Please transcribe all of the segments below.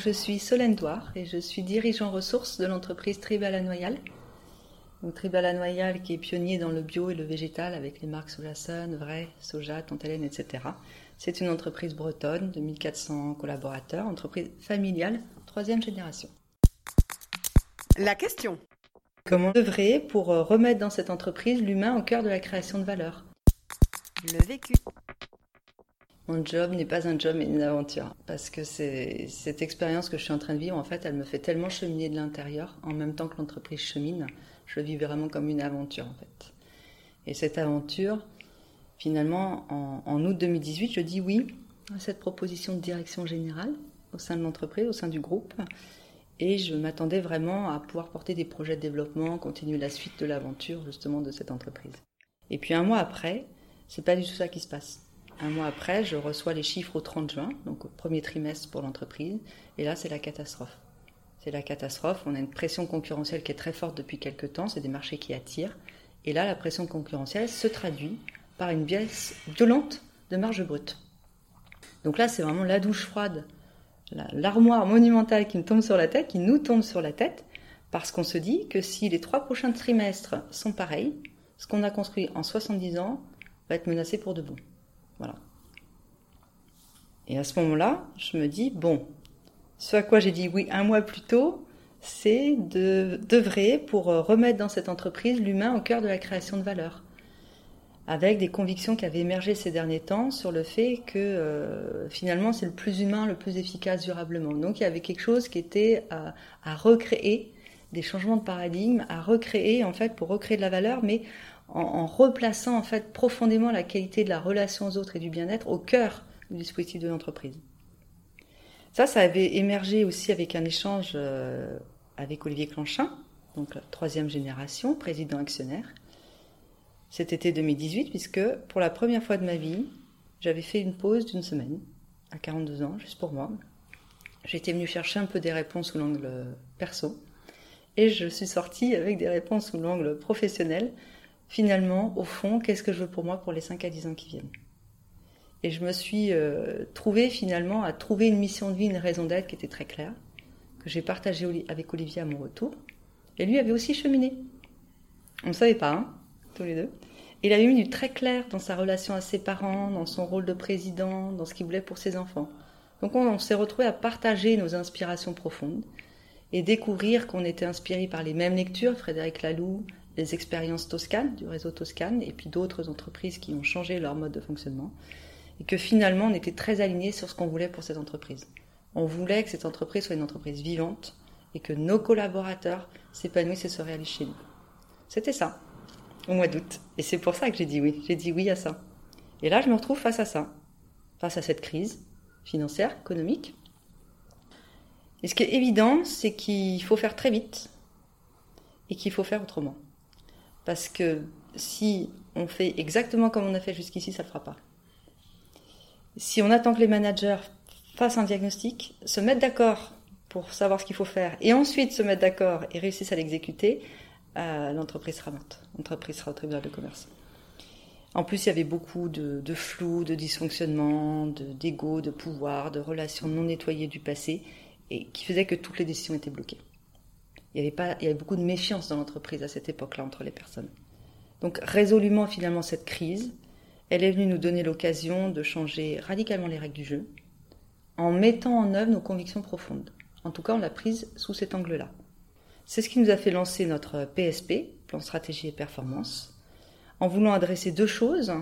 Je suis Solène Douard et je suis dirigeant ressources de l'entreprise Tribal Noyal. Donc Tribal Noyal qui est pionnier dans le bio et le végétal avec les marques Sojason, Vrai, Soja, Tantalène, etc. C'est une entreprise bretonne de 1400 collaborateurs, entreprise familiale, troisième génération. La question. Comment devrait pour remettre dans cette entreprise l'humain au cœur de la création de valeur? Le vécu. Mon job n'est pas un job mais une aventure. Parce que cette expérience que je suis en train de vivre, en fait, elle me fait tellement cheminer de l'intérieur, en même temps que l'entreprise chemine. Je le vis vraiment comme une aventure, en fait. Et cette aventure, finalement, en, en août 2018, je dis oui à cette proposition de direction générale au sein de l'entreprise, au sein du groupe. Et je m'attendais vraiment à pouvoir porter des projets de développement, continuer la suite de l'aventure, justement, de cette entreprise. Et puis un mois après, c'est pas du tout ça qui se passe. Un mois après, je reçois les chiffres au 30 juin, donc au premier trimestre pour l'entreprise, et là, c'est la catastrophe. C'est la catastrophe. On a une pression concurrentielle qui est très forte depuis quelques temps, c'est des marchés qui attirent. Et là, la pression concurrentielle se traduit par une baisse violente de marge brute. Donc là, c'est vraiment la douche froide, l'armoire monumentale qui me tombe sur la tête, qui nous tombe sur la tête, parce qu'on se dit que si les trois prochains trimestres sont pareils, ce qu'on a construit en 70 ans va être menacé pour de bon. Voilà. Et à ce moment-là, je me dis, bon, ce à quoi j'ai dit oui un mois plus tôt, c'est de d'œuvrer pour euh, remettre dans cette entreprise l'humain au cœur de la création de valeur. Avec des convictions qui avaient émergé ces derniers temps sur le fait que euh, finalement c'est le plus humain, le plus efficace durablement. Donc il y avait quelque chose qui était à, à recréer, des changements de paradigme, à recréer en fait pour recréer de la valeur, mais en, replaçant en fait profondément la qualité de la relation aux autres et du bien-être au cœur du dispositif de l'entreprise. Ça, ça avait émergé aussi avec un échange euh, avec Olivier Clanchin, donc la troisième génération, président actionnaire, cet été 2018, puisque pour la première fois de ma vie, j'avais fait une pause d'une semaine, à 42 ans, juste pour moi. J'étais venue chercher un peu des réponses sous l'angle perso, et je suis sortie avec des réponses sous l'angle professionnel, finalement, au fond, qu'est-ce que je veux pour moi pour les 5 à 10 ans qui viennent? Et je me suis euh, trouvée finalement à trouver une mission de vie, une raison d'être qui était très claire, que j'ai partagée avec Olivier à mon retour. Et lui avait aussi cheminé. On ne savait pas, hein, tous les deux. Il avait mis du très clair dans sa relation à ses parents, dans son rôle de président, dans ce qu'il voulait pour ses enfants. Donc on, on s'est retrouvé à partager nos inspirations profondes et découvrir qu'on était inspiré par les mêmes lectures, Frédéric Laloux, les expériences Toscane, du réseau Toscane, et puis d'autres entreprises qui ont changé leur mode de fonctionnement, et que finalement on était très alignés sur ce qu'on voulait pour cette entreprise. On voulait que cette entreprise soit une entreprise vivante et que nos collaborateurs s'épanouissent et se réalisent chez nous. C'était ça, au mois d'août. Et c'est pour ça que j'ai dit oui. J'ai dit oui à ça. Et là, je me retrouve face à ça, face à cette crise financière, économique. Et ce qui est évident, c'est qu'il faut faire très vite et qu'il faut faire autrement. Parce que si on fait exactement comme on a fait jusqu'ici, ça ne fera pas. Si on attend que les managers fassent un diagnostic, se mettent d'accord pour savoir ce qu'il faut faire, et ensuite se mettre d'accord et réussissent à l'exécuter, euh, l'entreprise sera morte. L'entreprise sera au tribunal de commerce. En plus, il y avait beaucoup de, de flou, de dysfonctionnement, d'ego, de, pouvoir, de relations non nettoyées du passé, et qui faisait que toutes les décisions étaient bloquées. Il y avait, beaucoup de méfiance dans l'entreprise à cette époque-là entre les personnes. Donc résolument finalement cette crise, elle est venue nous donner l'occasion de changer radicalement les règles du jeu en mettant en œuvre nos convictions profondes. En tout cas, on l'a prise sous cet angle-là. C'est ce qui nous a fait lancer notre PSP, plan stratégie et performance, en voulant adresser deux choses.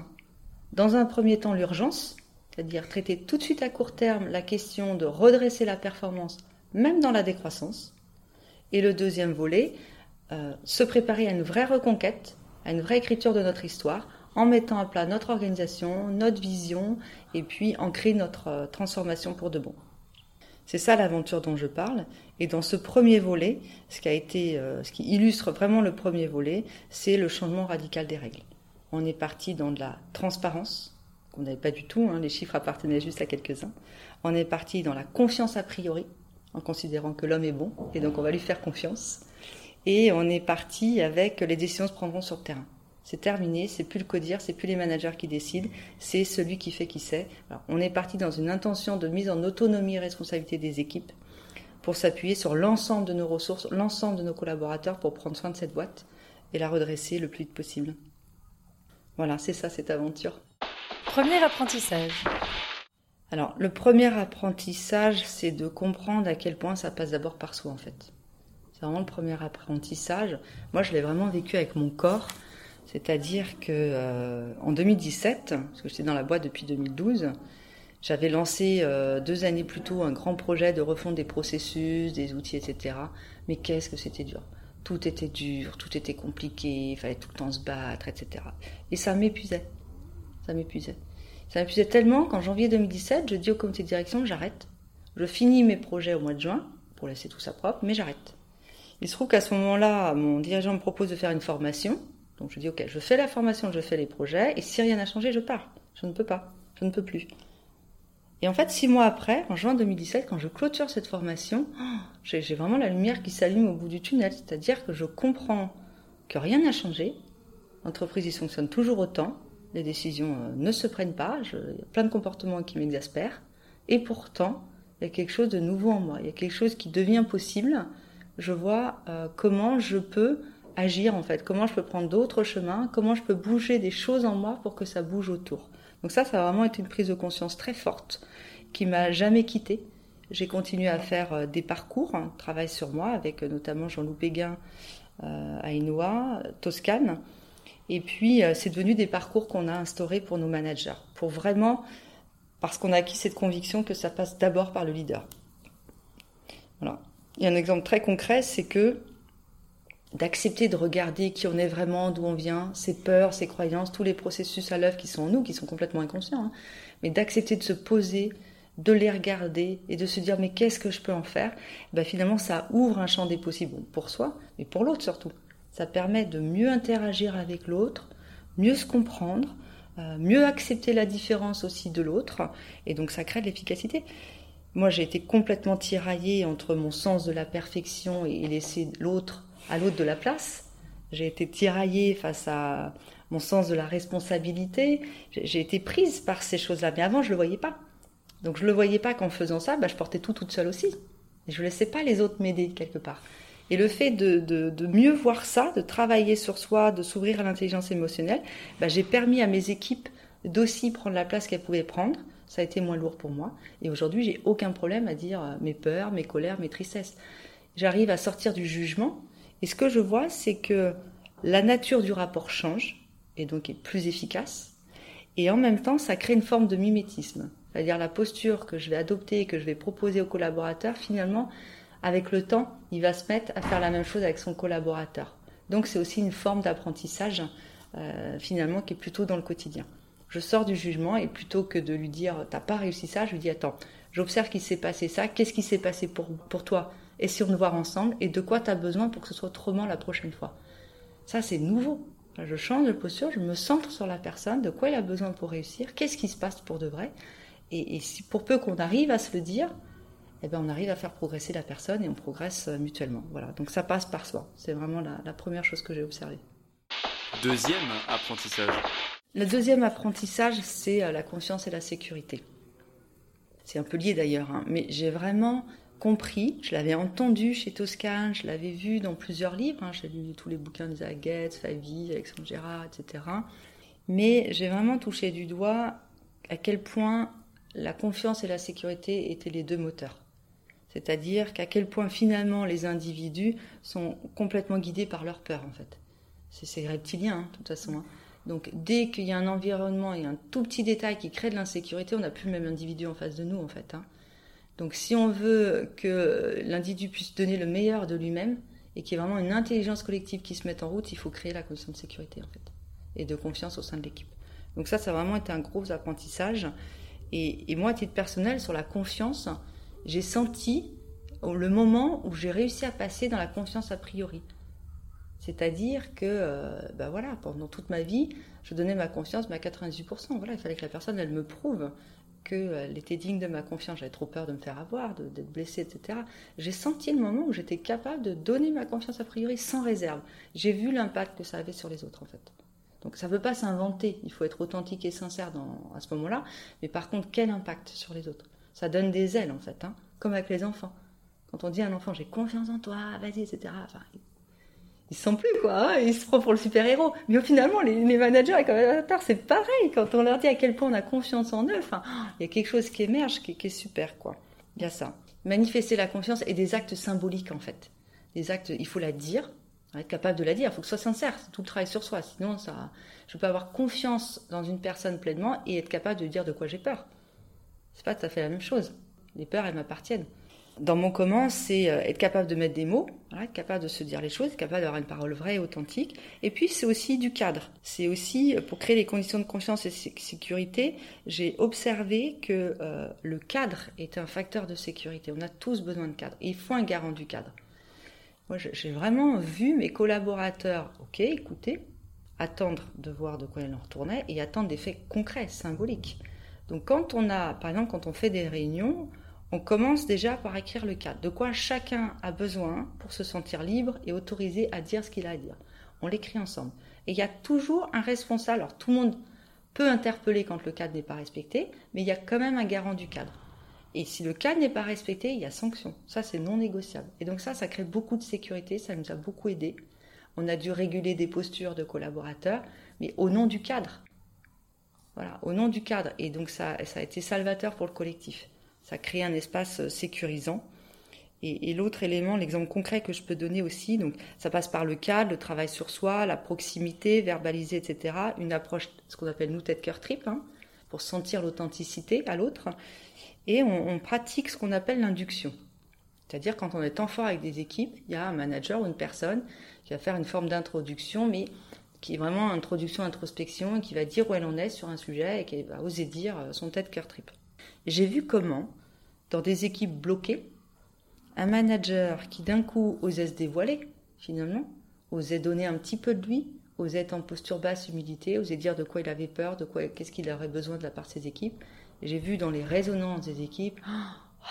Dans un premier temps, l'urgence, c'est-à-dire traiter tout de suite à court terme la question de redresser la performance, même dans la décroissance, et le deuxième volet, euh, se préparer à une vraie reconquête, à une vraie écriture de notre histoire, en mettant à plat notre organisation, notre vision, et puis en créer notre euh, transformation pour de bon. C'est ça l'aventure dont je parle. Et dans ce premier volet, ce qui a été, euh, ce qui illustre vraiment le premier volet, c'est le changement radical des règles. On est parti dans de la transparence, qu'on n'avait pas du tout, hein, les chiffres appartenaient juste à quelques-uns. On est parti dans la confiance a priori, en considérant que l'homme est bon, et donc on va lui faire confiance. Et on est parti avec les décisions se prendront sur le terrain. C'est terminé, c'est plus le codir, c'est plus les managers qui décident, c'est celui qui fait qui sait. on est parti dans une intention de mise en autonomie et responsabilité des équipes pour s'appuyer sur l'ensemble de nos ressources, l'ensemble de nos collaborateurs pour prendre soin de cette boîte et la redresser le plus vite possible. Voilà, c'est ça cette aventure. Premier apprentissage. Alors, le premier apprentissage, c'est de comprendre à quel point ça passe d'abord par soi, en fait. C'est vraiment le premier apprentissage. Moi, je l'ai vraiment vécu avec mon corps. C'est-à-dire que euh, en 2017, parce que j'étais dans la boîte depuis 2012, j'avais lancé euh, deux années plus tôt un grand projet de refonte des processus, des outils, etc. Mais qu'est-ce que c'était dur Tout était dur, tout était compliqué, il fallait tout le temps se battre, etc. Et ça m'épuisait. Ça m'épuisait. Ça m'épuisait tellement qu'en janvier 2017, je dis au comité de direction, j'arrête. Je finis mes projets au mois de juin pour laisser tout ça propre, mais j'arrête. Il se trouve qu'à ce moment-là, mon dirigeant me propose de faire une formation. Donc je dis, ok, je fais la formation, je fais les projets, et si rien n'a changé, je pars. Je ne peux pas. Je ne peux plus. Et en fait, six mois après, en juin 2017, quand je clôture cette formation, j'ai vraiment la lumière qui s'allume au bout du tunnel. C'est-à-dire que je comprends que rien n'a changé. L'entreprise, il fonctionne toujours autant les décisions euh, ne se prennent pas, il y a plein de comportements qui m'exaspèrent, et pourtant, il y a quelque chose de nouveau en moi, il y a quelque chose qui devient possible, je vois euh, comment je peux agir en fait, comment je peux prendre d'autres chemins, comment je peux bouger des choses en moi pour que ça bouge autour. Donc ça, ça a vraiment été une prise de conscience très forte qui m'a jamais quittée. J'ai continué à faire euh, des parcours, un travail sur moi avec notamment Jean-Loup Péguin Inoa, Toscane, et puis, euh, c'est devenu des parcours qu'on a instaurés pour nos managers, pour vraiment, parce qu'on a acquis cette conviction que ça passe d'abord par le leader. Voilà. Il y a un exemple très concret, c'est que d'accepter de regarder qui on est vraiment, d'où on vient, ses peurs, ses croyances, tous les processus à l'œuvre qui sont en nous, qui sont complètement inconscients, hein, mais d'accepter de se poser, de les regarder et de se dire mais qu'est-ce que je peux en faire? Ben, Finalement, ça ouvre un champ des possibles pour soi, mais pour l'autre surtout. Ça permet de mieux interagir avec l'autre, mieux se comprendre, euh, mieux accepter la différence aussi de l'autre, et donc ça crée de l'efficacité. Moi, j'ai été complètement tiraillée entre mon sens de la perfection et laisser l'autre à l'autre de la place. J'ai été tiraillée face à mon sens de la responsabilité. J'ai été prise par ces choses-là, mais avant, je ne le voyais pas. Donc, je ne le voyais pas qu'en faisant ça, bah, je portais tout toute seule aussi. Et je ne laissais pas les autres m'aider quelque part. Et le fait de, mieux voir ça, de travailler sur soi, de s'ouvrir à l'intelligence émotionnelle, bah, j'ai permis à mes équipes d'aussi prendre la place qu'elles pouvaient prendre. Ça a été moins lourd pour moi. Et aujourd'hui, j'ai aucun problème à dire euh, mes peurs, mes colères, mes tristesses. J'arrive à sortir du jugement. Et ce que je vois, c'est que la nature du rapport change et donc est plus efficace. Et en même temps, ça crée une forme de mimétisme. C'est-à-dire la posture que je vais adopter, que je vais proposer aux collaborateurs, finalement, avec le temps, il va se mettre à faire la même chose avec son collaborateur. Donc c'est aussi une forme d'apprentissage euh, finalement qui est plutôt dans le quotidien. Je sors du jugement et plutôt que de lui dire t'as pas réussi ça, je lui dis attends, j'observe qu'il s'est passé ça, qu'est-ce qui s'est passé pour, pour toi? Essayons de voir ensemble et de quoi tu as besoin pour que ce soit autrement la prochaine fois? Ça c'est nouveau. Je change de posture, je me centre sur la personne, de quoi elle a besoin pour réussir, qu'est-ce qui se passe pour de vrai. Et, et si, pour peu qu'on arrive à se le dire, eh ben, on arrive à faire progresser la personne et on progresse euh, mutuellement. Voilà, donc ça passe par soi. C'est vraiment la, première chose que j'ai observée. Deuxième apprentissage. Le deuxième apprentissage, c'est euh, la confiance et la sécurité. C'est un peu lié d'ailleurs, hein, mais j'ai vraiment compris, je l'avais entendu chez Toscane, je l'avais vu dans plusieurs livres, hein, j'ai lu tous les bouquins d'Isaac Gates, Favy, Alexandre Gérard, etc. Mais j'ai vraiment touché du doigt à quel point la confiance et la sécurité étaient les deux moteurs. C'est-à-dire qu'à quel point finalement les individus sont complètement guidés par leur peur en fait. C'est reptilien hein, de toute façon. Hein. Donc dès qu'il y a un environnement et un tout petit détail qui crée de l'insécurité, on n'a plus le même individu en face de nous en fait. Hein. Donc si on veut que l'individu puisse donner le meilleur de lui-même et qu'il y ait vraiment une intelligence collective qui se mette en route, il faut créer la condition de sécurité en fait et de confiance au sein de l'équipe. Donc ça, ça a vraiment été un gros apprentissage. Et, et moi, à titre personnel, sur la confiance, j'ai senti le moment où j'ai réussi à passer dans la confiance a priori. C'est-à-dire que, ben voilà, pendant toute ma vie, je donnais ma confiance mais à 98%. Voilà, il fallait que la personne, elle me prouve qu'elle était digne de ma confiance. J'avais trop peur de me faire avoir, d'être blessée, etc. J'ai senti le moment où j'étais capable de donner ma confiance a priori sans réserve. J'ai vu l'impact que ça avait sur les autres, en fait. Donc ça ne veut pas s'inventer, il faut être authentique et sincère à ce moment-là. Mais par contre, quel impact sur les autres? Ça donne des ailes en fait, hein, comme avec les enfants. Quand on dit à un enfant j'ai confiance en toi, vas-y, etc. Enfin, il se sent plus quoi, hein, il se prend pour le super héros. Mais finalement, les, les managers et collaborateurs, c'est pareil. Quand on leur dit à quel point on a confiance en eux, enfin, il y a quelque chose qui émerge, qui, est super quoi. Il y a ça. Manifester la confiance et des actes symboliques en fait. Des actes, il faut la dire, être capable de la dire. Il faut que ce soit sincère. C'est tout le travail sur soi. Sinon, ça, je peux avoir confiance dans une personne pleinement et être capable de dire de quoi j'ai peur. C'est pas tout à fait la même chose. Les peurs, elles m'appartiennent. Dans mon comment, c'est euh, être capable de mettre des mots, être capable de se dire les choses, être capable d'avoir une parole vraie et authentique. Et puis, c'est aussi du cadre. C'est aussi, euh, pour créer les conditions de confiance et de sécurité, j'ai observé que euh, le cadre est un facteur de sécurité. On a tous besoin de cadre. il faut un garant du cadre. Moi, j'ai vraiment vu mes collaborateurs, ok, écouter, attendre de voir de quoi ils en retournaient et attendre des faits concrets, symboliques. Donc, quand on a, par exemple, quand on fait des réunions, on commence déjà par écrire le cadre, de quoi chacun a besoin pour se sentir libre et autorisé à dire ce qu'il a à dire. On l'écrit ensemble. Et il y a toujours un responsable. Alors tout le monde peut interpeller quand le cadre n'est pas respecté, mais il y a quand même un garant du cadre. Et si le cadre n'est pas respecté, il y a sanction. Ça, c'est non négociable. Et donc ça, ça crée beaucoup de sécurité, ça nous a beaucoup aidé. On a dû réguler des postures de collaborateurs, mais au nom du cadre. Voilà, au nom du cadre. Et donc ça, ça a été salvateur pour le collectif ça crée un espace euh, sécurisant. Et, l'autre élément, l'exemple concret que je peux donner aussi, donc ça passe par le cadre, le travail sur soi, la proximité, verbaliser, etc. Une approche, ce qu'on appelle nous tête cœur trip, hein, pour sentir l'authenticité à l'autre. Et on, pratique ce qu'on appelle l'induction. C'est-à-dire quand on est en fort avec des équipes, il y a un manager ou une personne qui va faire une forme d'introduction, mais qui est vraiment introduction, introspection, et qui va dire où elle en est sur un sujet et qui va oser dire euh, son tête cœur trip. J'ai vu comment, dans des équipes bloquées, un manager qui d'un coup osait se dévoiler, finalement, osait donner un petit peu de lui, osait être en posture basse, humilité, osait dire de quoi il avait peur, de quoi, qu'est-ce qu'il aurait besoin de la part de ses équipes. J'ai vu dans les résonances des équipes, oh,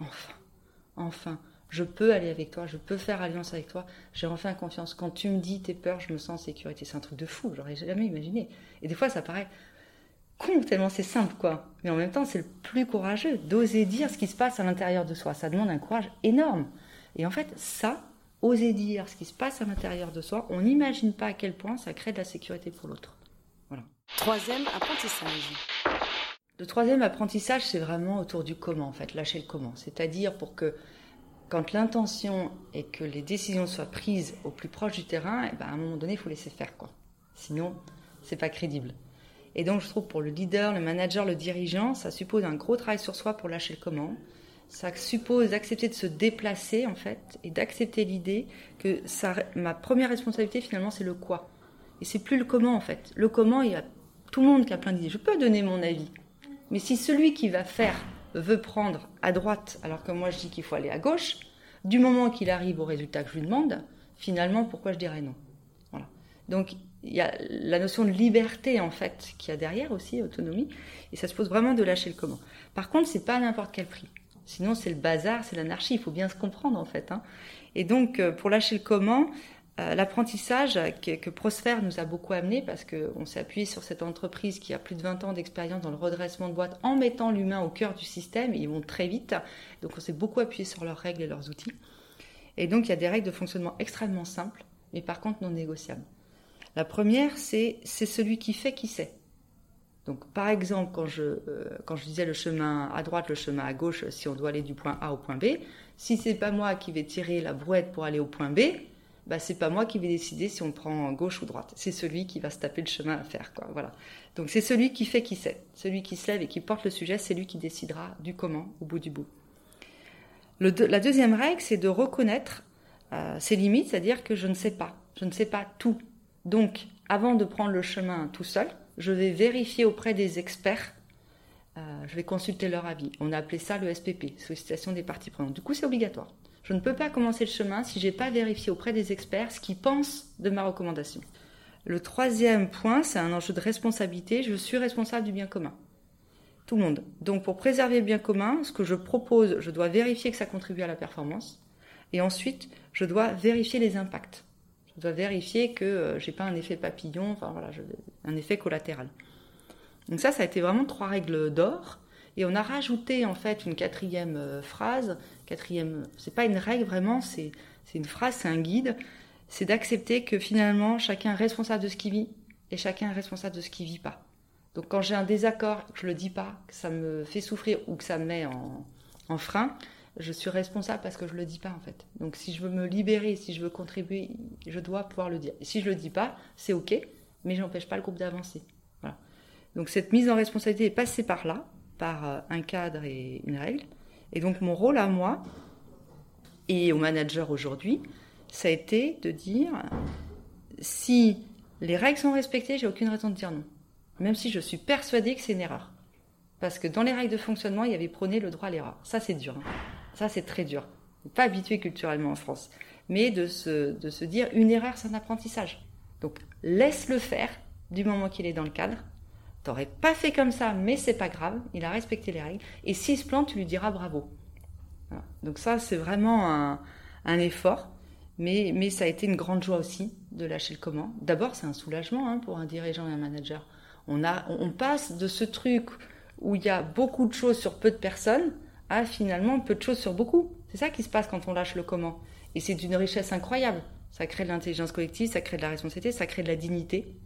enfin, enfin, je peux aller avec toi, je peux faire alliance avec toi, j'ai enfin confiance. Quand tu me dis tes peurs, je me sens en sécurité. C'est un truc de fou, j'aurais jamais imaginé. Et des fois, ça paraît, con, tellement c'est simple, quoi. Mais en même temps, c'est le plus courageux d'oser dire ce qui se passe à l'intérieur de soi. Ça demande un courage énorme. Et en fait, ça, oser dire ce qui se passe à l'intérieur de soi, on n'imagine pas à quel point ça crée de la sécurité pour l'autre. Voilà. Troisième apprentissage. Le troisième apprentissage, c'est vraiment autour du comment, en fait, lâcher le comment. C'est-à-dire pour que quand l'intention est que les décisions soient prises au plus proche du terrain, et eh ben à un moment donné, il faut laisser faire, quoi. Sinon, c'est pas crédible. Et donc, je trouve pour le leader, le manager, le dirigeant, ça suppose un gros travail sur soi pour lâcher le comment. Ça suppose d'accepter de se déplacer, en fait, et d'accepter l'idée que ça, ma première responsabilité, finalement, c'est le quoi. Et c'est plus le comment, en fait. Le comment, il y a tout le monde qui a plein d'idées. Je peux donner mon avis. Mais si celui qui va faire veut prendre à droite, alors que moi je dis qu'il faut aller à gauche, du moment qu'il arrive au résultat que je lui demande, finalement, pourquoi je dirais non? Voilà. Donc, il y a la notion de liberté en fait qu'il y a derrière aussi, autonomie, et ça se pose vraiment de lâcher le comment. Par contre, c'est pas à n'importe quel prix. Sinon, c'est le bazar, c'est l'anarchie. Il faut bien se comprendre en fait. Hein. Et donc, euh, pour lâcher le comment, euh, l'apprentissage que, que, nous a beaucoup amené parce qu'on s'est appuyé sur cette entreprise qui a plus de 20 ans d'expérience dans le redressement de boîte en mettant l'humain au cœur du système. Ils vont très vite. Donc, on s'est beaucoup appuyé sur leurs règles et leurs outils. Et donc, il y a des règles de fonctionnement extrêmement simples, mais par contre non négociables. La première, c'est c'est celui qui fait qui sait. Donc, par exemple, quand je, euh, quand je disais le chemin à droite, le chemin à gauche, si on doit aller du point A au point B, si c'est pas moi qui vais tirer la brouette pour aller au point B, bah c'est pas moi qui vais décider si on prend gauche ou droite. C'est celui qui va se taper le chemin à faire, quoi. Voilà. Donc c'est celui qui fait qui sait, celui qui se lève et qui porte le sujet, c'est lui qui décidera du comment au bout du bout. la deuxième règle, c'est de reconnaître euh, ses limites, c'est-à-dire que je ne sais pas, je ne sais pas tout. Donc, avant de prendre le chemin tout seul, je vais vérifier auprès des experts, euh, je vais consulter leur avis. On a appelé ça le SPP, sollicitation des parties prenantes. Du coup, c'est obligatoire. Je ne peux pas commencer le chemin si je n'ai pas vérifié auprès des experts ce qu'ils pensent de ma recommandation. Le troisième point, c'est un enjeu de responsabilité. Je suis responsable du bien commun. Tout le monde. Donc, pour préserver le bien commun, ce que je propose, je dois vérifier que ça contribue à la performance. Et ensuite, je dois vérifier les impacts je dois vérifier que euh, j'ai pas un effet papillon, enfin voilà, un effet collatéral. Donc ça, ça a été vraiment trois règles d'or Et on a rajouté en fait une quatrième euh, phrase, quatrième, c'est pas une règle vraiment, c'est une phrase, c'est un guide, c'est d'accepter que finalement chacun est responsable de ce qu'il vit et chacun est responsable de ce qu'il vit pas. Donc quand j'ai un désaccord, que je le dis pas, que ça me fait souffrir ou que ça me met en, en frein, je suis responsable parce que je le dis pas en fait. Donc si je veux me libérer, si je veux contribuer, je dois pouvoir le dire. Si je le dis pas, c'est ok, mais j'empêche pas le groupe d'avancer. Donc cette mise en responsabilité est passée par là, par euh, un cadre et une règle. Et donc mon rôle à moi et au manager aujourd'hui, ça a été de dire si les règles sont respectées, j'ai aucune raison de dire non même si je suis persuadée que c'est une erreur. Parce que dans les règles de fonctionnement, il y avait prôné le droit à l'erreur. Ça, c'est dur. Hein. Ça, c'est très dur. Pas habitué culturellement en France. Mais de se, de se dire, une erreur, c'est un apprentissage. Donc, laisse-le faire du moment qu'il est dans le cadre. T'aurais pas fait comme ça, mais c'est pas grave. Il a respecté les règles. Et s'il se plante, tu lui diras bravo. Donc ça, c'est vraiment un, effort. Mais, mais, ça a été une grande joie aussi de lâcher le comment. D'abord, c'est un soulagement hein, pour un dirigeant et un manager. On, a, on passe de ce truc où il y a beaucoup de choses sur peu de personnes à finalement peu de choses sur beaucoup. C'est ça qui se passe quand on lâche le comment. Et c'est d'une richesse incroyable. Ça crée de l'intelligence collective, ça crée de la responsabilité, ça crée de la dignité.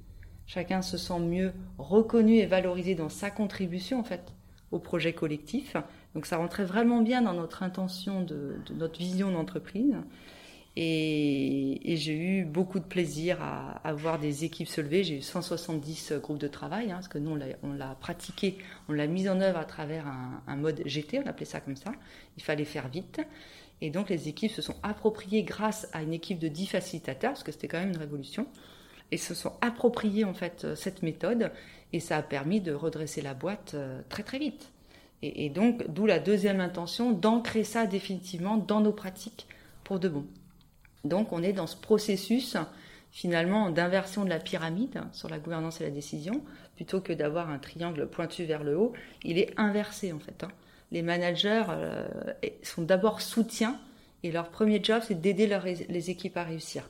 Chacun se sent mieux reconnu et valorisé dans sa contribution en fait au projet collectif. Donc ça rentrait vraiment bien dans notre intention de, notre vision d'entreprise. Et, j'ai eu beaucoup de plaisir à, voir des équipes se lever. J'ai eu 170 groupes de travail, hein, parce que nous, on l'a pratiqué, on l'a mis en œuvre à travers un, un, mode GT, on appelait ça comme ça. Il fallait faire vite. Et donc, les équipes se sont appropriées grâce à une équipe de 10 facilitateurs, parce que c'était quand même une révolution, et se sont appropriées en fait cette méthode. Et ça a permis de redresser la boîte euh, très très vite. Et, et donc, d'où la deuxième intention, d'ancrer ça définitivement dans nos pratiques pour de bon. Donc on est dans ce processus finalement d'inversion de la pyramide sur la gouvernance et la décision, plutôt que d'avoir un triangle pointu vers le haut, il est inversé en fait. Hein. Les managers euh, sont d'abord soutiens et leur premier job c'est d'aider les équipes à réussir.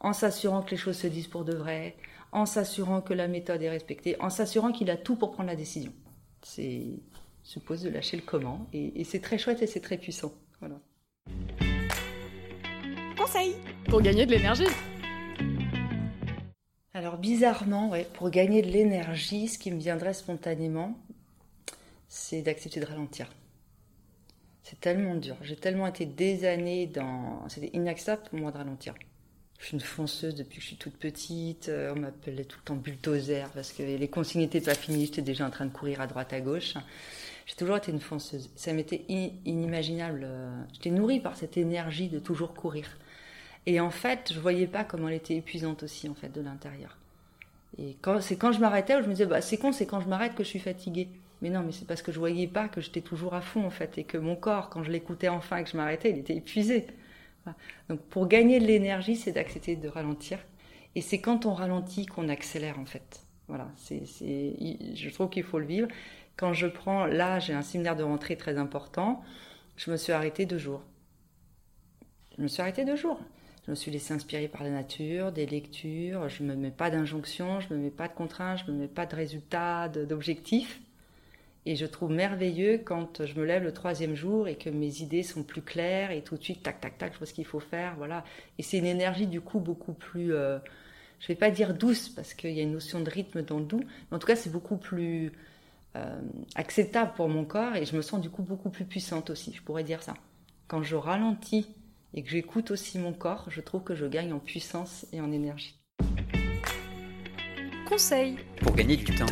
En s'assurant que les choses se disent pour de vrai, en s'assurant que la méthode est respectée, en s'assurant qu'il a tout pour prendre la décision. C'est suppose de lâcher le comment et, et c'est très chouette et c'est très puissant. Voilà pour gagner de l'énergie. Alors bizarrement, ouais, pour gagner de l'énergie, ce qui me viendrait spontanément, c'est d'accepter de ralentir. C'est tellement dur. J'ai tellement été des années dans... C'était inacceptable pour moi de ralentir. Je suis une fonceuse depuis que je suis toute petite. Euh, on m'appelait tout le temps bulldozer parce que les consignes n'étaient pas finies. J'étais déjà en train de courir à droite à gauche. J'ai toujours été une fonceuse. Ça m'était inimaginable. Euh, j'étais nourrie par cette énergie de toujours courir. Et en fait, je voyais pas comment elle était épuisante aussi, en fait, de l'intérieur. Et quand, c'est quand je m'arrêtais où je me disais, bah, c'est con, c'est quand je m'arrête que je suis fatiguée. Mais non, mais c'est parce que je voyais pas que j'étais toujours à fond, en fait, et que mon corps, quand je l'écoutais enfin et que je m'arrêtais, il était épuisé. Donc, pour gagner de l'énergie, c'est d'accepter de ralentir. Et c'est quand on ralentit qu'on accélère, en fait. Voilà, c'est, c'est, je trouve qu'il faut le vivre. Quand je prends, là, j'ai un séminaire de rentrée très important, je me suis arrêtée deux jours. Je me suis arrêtée deux jours. Je me suis laissée inspirer par la nature, des lectures. Je ne me mets pas d'injonctions, je ne me mets pas de contraintes, je ne me mets pas de résultats, d'objectifs. Et je trouve merveilleux quand je me lève le troisième jour et que mes idées sont plus claires et tout de suite, tac, tac, tac, je vois ce qu'il faut faire. Voilà. Et c'est une énergie du coup beaucoup plus, euh, je ne vais pas dire douce parce qu'il y a une notion de rythme dans le doux, mais en tout cas c'est beaucoup plus euh, acceptable pour mon corps et je me sens du coup beaucoup plus puissante aussi, je pourrais dire ça. Quand je ralentis et que j'écoute aussi mon corps, je trouve que je gagne en puissance et en énergie. Conseil pour gagner du temps.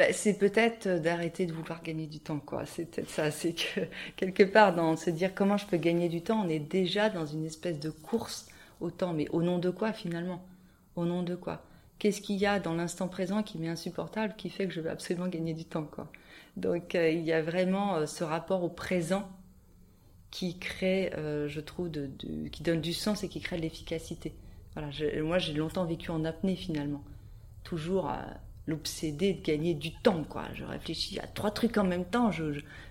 Bah, c'est peut-être d'arrêter de vouloir gagner du temps, quoi. C'est peut-être ça. C'est que quelque part, dans se dire comment je peux gagner du temps, on est déjà dans une espèce de course au temps. Mais au nom de quoi finalement? Au nom de quoi? Qu'est-ce qu'il y a dans l'instant présent qui m'est insupportable, qui fait que je veux absolument gagner du temps, quoi? Donc euh, il y a vraiment euh, ce rapport au présent qui crée, euh, je trouve, de, qui donne du sens et qui crée de l'efficacité. Voilà, moi j'ai longtemps vécu en apnée finalement, toujours l'obsédé de gagner du temps, quoi. Je réfléchis à trois trucs en même temps, je,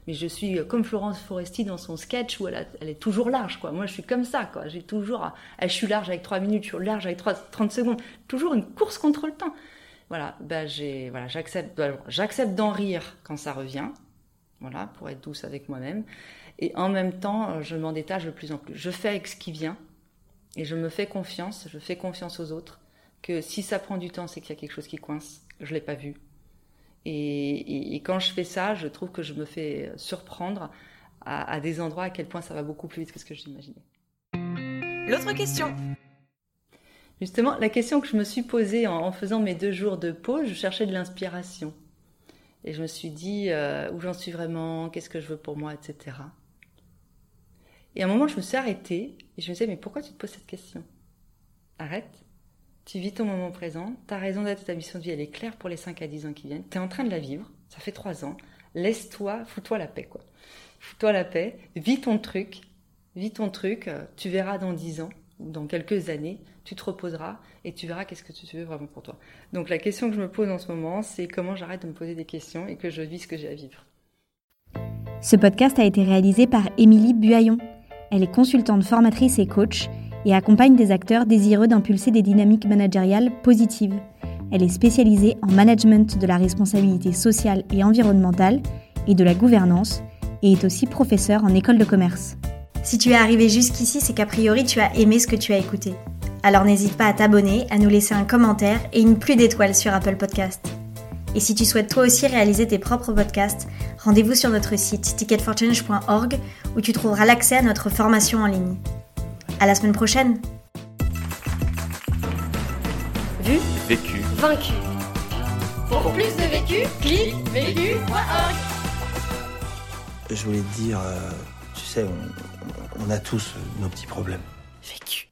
mais je suis comme Florence Foresti dans son sketch où elle, elle, est toujours large, quoi. Moi je suis comme ça, quoi. J'ai toujours, à, je suis large avec trois minutes, je suis large avec 3, 30 secondes, toujours une course contre le temps. voilà, bah j'ai, voilà, j'accepte, bah, j'accepte d'en rire quand ça revient, voilà, pour être douce avec moi-même. Et en même temps, euh, je m'en détache de plus en plus. Je fais avec ce qui vient et je me fais confiance, je fais confiance aux autres. Que si ça prend du temps, c'est qu'il y a quelque chose qui coince. Je l'ai pas vu. Et, quand je fais ça, je trouve que je me fais surprendre à, à des endroits à quel point ça va beaucoup plus vite que ce que j'imaginais. L'autre question. Justement, la question que je me suis posée en, faisant mes deux jours de pause, je cherchais de l'inspiration. Et je me suis dit euh, où j'en suis vraiment, qu'est-ce que je veux pour moi, etc. Et à un moment, je me suis arrêtée et je me disais, mais pourquoi tu te poses cette question? Arrête, tu vis ton moment présent, ta raison d'être, ta mission de vie, elle est claire pour les 5 à 10 ans qui viennent, tu es en train de la vivre, ça fait 3 ans, laisse-toi, fous-toi la paix, quoi. Fous-toi la paix, vis ton truc, vis ton truc, euh, tu verras dans 10 ans, dans quelques années, tu te reposeras et tu verras qu'est-ce que tu veux vraiment pour toi. Donc la question que je me pose en ce moment, c'est comment j'arrête de me poser des questions et que je vis ce que j'ai à vivre. Ce podcast a été réalisé par Émilie Buaillon. Elle est consultante formatrice et coach et accompagne des acteurs désireux d'impulser des dynamiques managériales positives. Elle est spécialisée en management de la responsabilité sociale et environnementale et de la gouvernance et est aussi professeure en école de commerce. Si tu es arrivé jusqu'ici, c'est qu'a priori tu as aimé ce que tu as écouté. Alors n'hésite pas à t'abonner, à nous laisser un commentaire et une pluie d'étoiles sur Apple Podcast. Et si tu souhaites toi aussi réaliser tes propres podcasts, rendez-vous sur notre site ticketforchange.org où tu trouveras l'accès à notre formation en ligne. À la semaine prochaine. Vu, vécu, vaincu. Pour plus de vécu, clique vécu.org. Je voulais te dire, euh, tu sais, on, on a tous nos petits problèmes. Vécu.